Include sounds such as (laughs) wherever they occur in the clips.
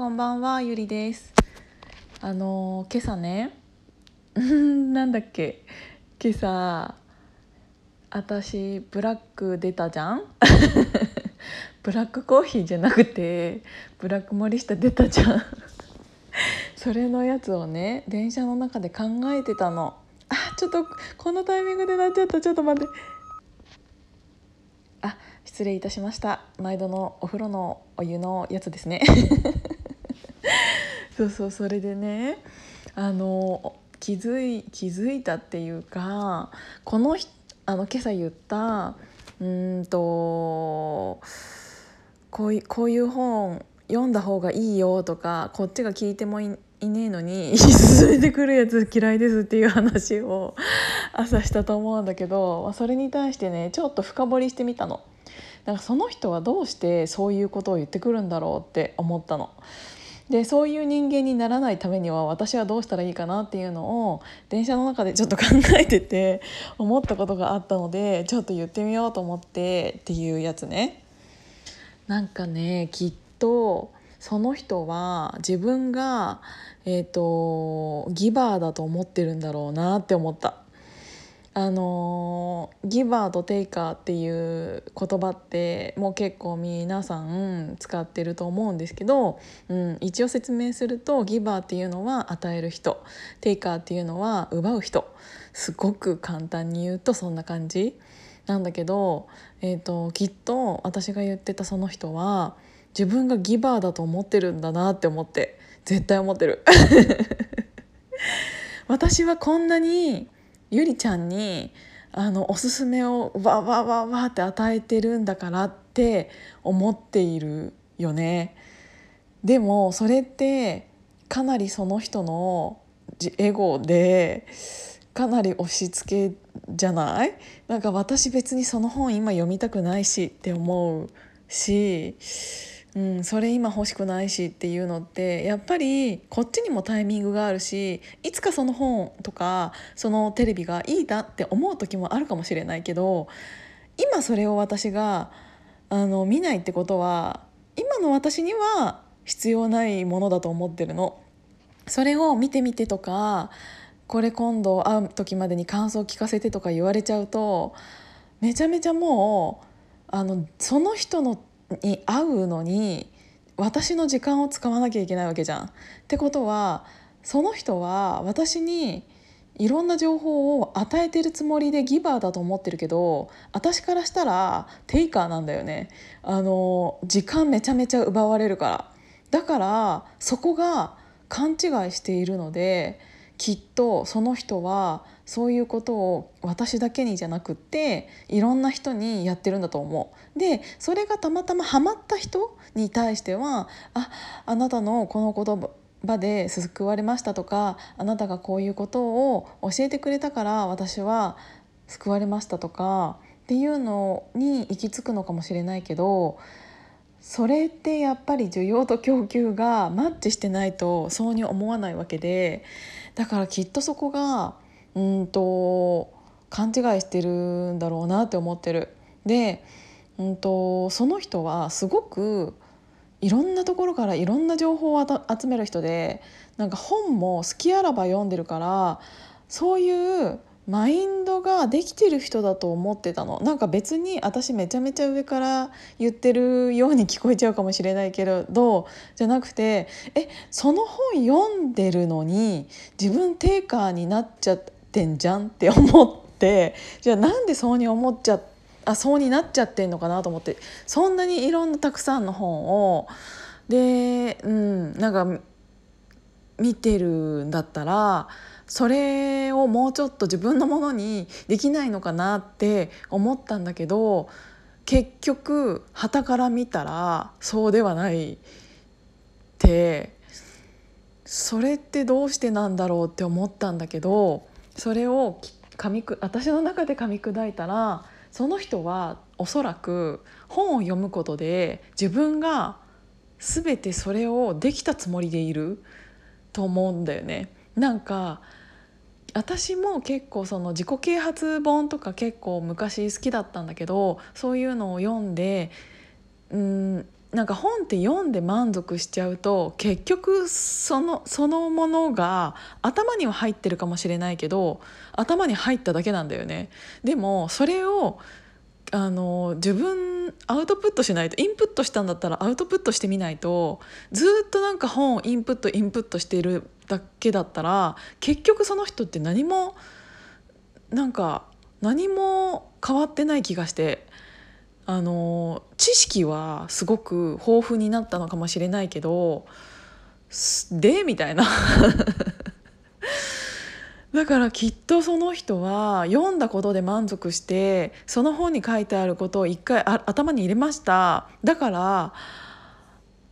こんばんはゆりです。あの今朝ね (laughs) なんだっけ今朝私ブラック出たじゃん？(laughs) ブラックコーヒーじゃなくてブラック森下出たじゃん？(laughs) それのやつをね電車の中で考えてたの。あちょっとこのタイミングでなっちゃった。ちょっと待って。あ失礼いたしました。毎度のお風呂のお湯のやつですね。そうそうそれでねあの気づい気づいたっていうかこのあの今朝言ったうんとこういこういう本読んだ方がいいよとかこっちが聞いてもいいねえのに (laughs) 進めてくるやつ嫌いですっていう話を (laughs) 朝したと思うんだけどそれに対してねちょっと深掘りしてみたの。だからその人はどうしてそういうことを言ってくるんだろうって思ったの。でそういう人間にならないためには私はどうしたらいいかなっていうのを電車の中でちょっと考えてて (laughs) 思ったことがあったのでちょっと言ってみようと思ってっていうやつね。なんかねきっとその人は自分が、えーと、とギバーだと思ってるんだろうなって思った。あのギバーとテイカーっていう言葉ってもう結構皆さん使ってると思うんですけど、うん、一応説明するとギバーっていうのは与える人。テイカーっていうのは奪う人。すごく簡単に言うとそんな感じ。なんだけど、えーと、きっと私が言ってたその人は自分がギバーだと思ってるんだなって思って絶対思ってる。(laughs) 私はこんなにゆりちゃんにあのおすすめをわわわわって与えてるんだからって思っているよね。でもそれってかなりその人のエゴでかなり押し付けじゃない？なんか私別にその本今読みたくないしって思うしうん、それ今欲しくないしっていうのってやっぱりこっちにもタイミングがあるしいつかその本とかそのテレビがいいなって思う時もあるかもしれないけど今それを私があの見ないってことは今の私には必要ないものだと思ってるの。それを見てみてとかこれ今度会う時までに感想聞かせてとか言われちゃうとめちゃめちゃもうあのその人のに会うのに私の時間を使わなきゃいけないわけじゃん。ってことはその人は私にいろんな情報を与えてるつもりでギバーだと思ってるけど私からしたらテイカーなんだよねあの時間めちゃめちゃ奪われるからだからそこが勘違いしているのできっとその人はそういうことを私だけにじゃなくっていろんな人にやってるんだと思う。でそれがたまたまハマった人に対しては「ああなたのこの言葉で救われました」とか「あなたがこういうことを教えてくれたから私は救われました」とかっていうのに行き着くのかもしれないけどそれってやっぱり需要と供給がマッチしてないとそうに思わないわけでだからきっとそこがうんと勘違いしてるんだろうなって思ってる。で、うんと、その人はすごくいろんなところからいろんな情報を集める人でなんか本も好きあらば読んでるからそういうマインドができてる人だと思ってたの。なんか別に私めちゃめちゃ上から言ってるように聞こえちゃうかもしれないけれどじゃなくてえその本読んでるのに自分テイカーになっちゃってんじゃんって思ってじゃあなんでそうに思っちゃあそうになっちゃってんのかなと思ってそんなにいろんなたくさんの本をでうんなんか見てるんだったらそれをもうちょっと自分のものにできないのかなって思ったんだけど結局旗から見たらそうではないってそれってどうしてなんだろうって思ったんだけどそれを噛みく私の中で噛み砕いたらその人はおそらく本を読むことで自分が全てそれをできたつもりでいると思うんだよね。なんか私も結構その自己啓発本とか結構昔好きだったんだけどそういうのを読んでうんなんか本って読んで満足しちゃうと結局そのそのものが頭には入ってるかもしれないけど頭に入っただけなんだよね。でもそれをあの自分アウトプットしないとインプットしたんだったらアウトプットしてみないとずっとなんか本インプットインプットしているだけだったら結局その人って何もなんか何も変わってない気がしてあの知識はすごく豊富になったのかもしれないけどでみたいな。だからきっとその人は読んだことで満足してその本に書いてあることを一回頭に入れました。だから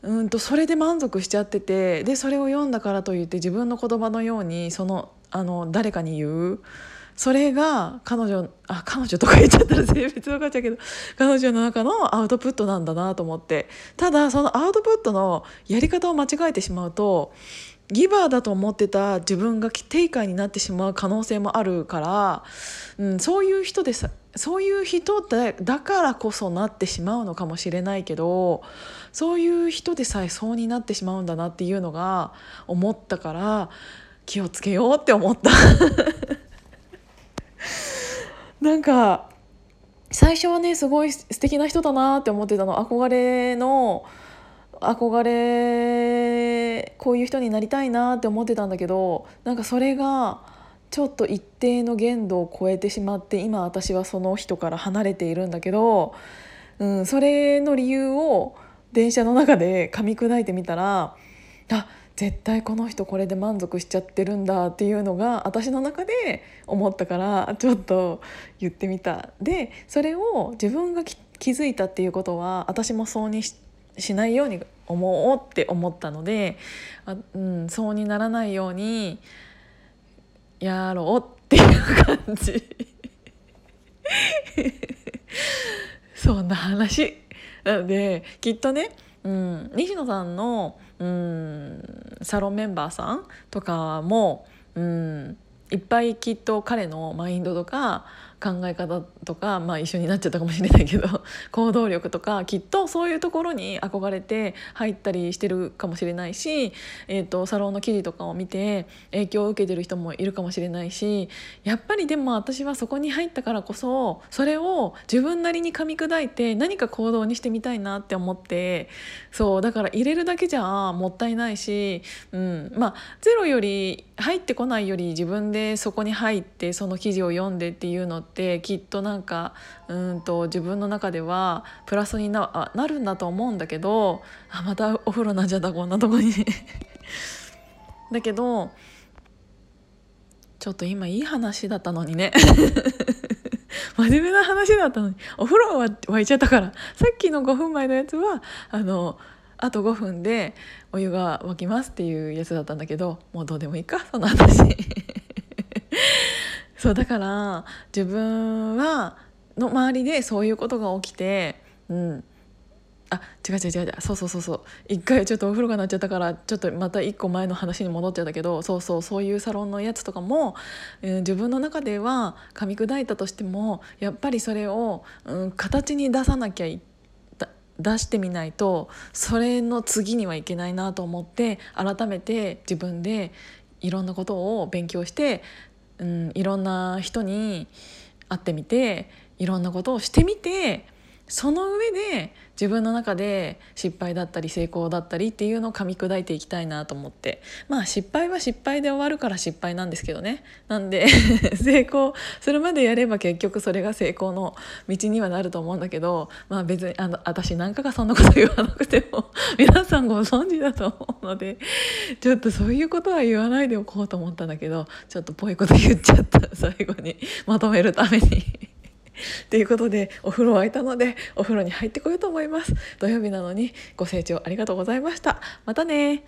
うんとそれで満足しちゃっててでそれを読んだからといって自分の言葉のようにそのあの誰かに言う。それが彼女あ彼女とか言っちゃったら性別分かっちゃうけど彼女の中のアウトプットなんだなと思って。ただそのアウトプットのやり方を間違えてしまうとギバーだと思ってた自分が定価になってしまう可能性もあるから、うん、そういう人でさそういう人だだからこそなってしまうのかもしれないけどそういう人でさえそうになってしまうんだなっていうのが思ったから気をつけようって思った。(laughs) なんか最初はねすごい素敵な人だなって思ってたの憧れの憧れこういう人になりたいなって思ってたんだけどなんかそれがちょっと一定の限度を超えてしまって今私はその人から離れているんだけど、うん、それの理由を電車の中で噛み砕いてみたらあ絶対この人これで満足しちゃってるんだっていうのが私の中で思ったからちょっと言ってみた。でそれを自分が気づいたっていうことは私もそうにしないように思おうって思ったのであ、うん、そうにならないようにやろうっていう感じ。(laughs) そんな話。なのできっとね、うん、西野さんのうんサロンメンバーさんとかも、うん、いっぱいきっと彼のマインドとか考え方とか、まあ、一緒になっちゃったかもしれないけど (laughs) 行動力とかきっとそういうところに憧れて入ったりしてるかもしれないし、えーと、サロンの記事とかを見て影響を受けてる人もいるかもしれないしやっぱりでも私はそこに入ったからこそそれを自分なりに噛み砕いて何か行動にしてみたいなって思ってそうだから入れるだけじゃもったいないし、うん、まあゼロより入ってこないより自分でそこに入ってその記事を読んでっていうのってってきっとなんかうんと自分の中ではプラスにななるんだと思うんだけどあまたお風呂なんじゃったこんなとこに。(laughs) だけどちょっと今いい話だったのにね。(laughs) 真面目な話だったのに。お風呂は沸いちゃったから。さっきの5分前のやつはあのあと5分でお湯が沸きますっていうやつだったんだけどもうどうでもいいかその話。そうだから自分はの周りでそういうことが起きてうん。あ違う違う違う違う。そうそうそうそう。一回ちょっとお風呂が鳴っちゃったからちょっとまた一個前の話に戻っちゃったけどそうそうそういうサロンのやつとかも、えー、自分の中では噛み砕いたとしてもやっぱりそれを、うん、形に出さなきゃい出してみないとそれの次にはいけないなと思って改めて自分でいろんなことを勉強して、うん、いろんな人に会ってみていろんなことをしてみてその上で自分の中で失敗だったり成功だったりっていうのを噛み砕いていきたいなと思って。まあ失敗は失敗で終わるから失敗なんですけどね。なんで (laughs) 成功するまでやれば結局それが成功の道にはなると思うんだけどまあ別にあの私なんかがそんなこと言わなくても (laughs) 皆さんご存知だと思うのでちょっとそういうことは言わないでおこうと思ったんだけどちょっとぽいこと言っちゃった。最後にまとめるために。ということでお風呂空いたのでお風呂に入ってこようと思います。土曜日なのにご清聴ありがとうございました。またね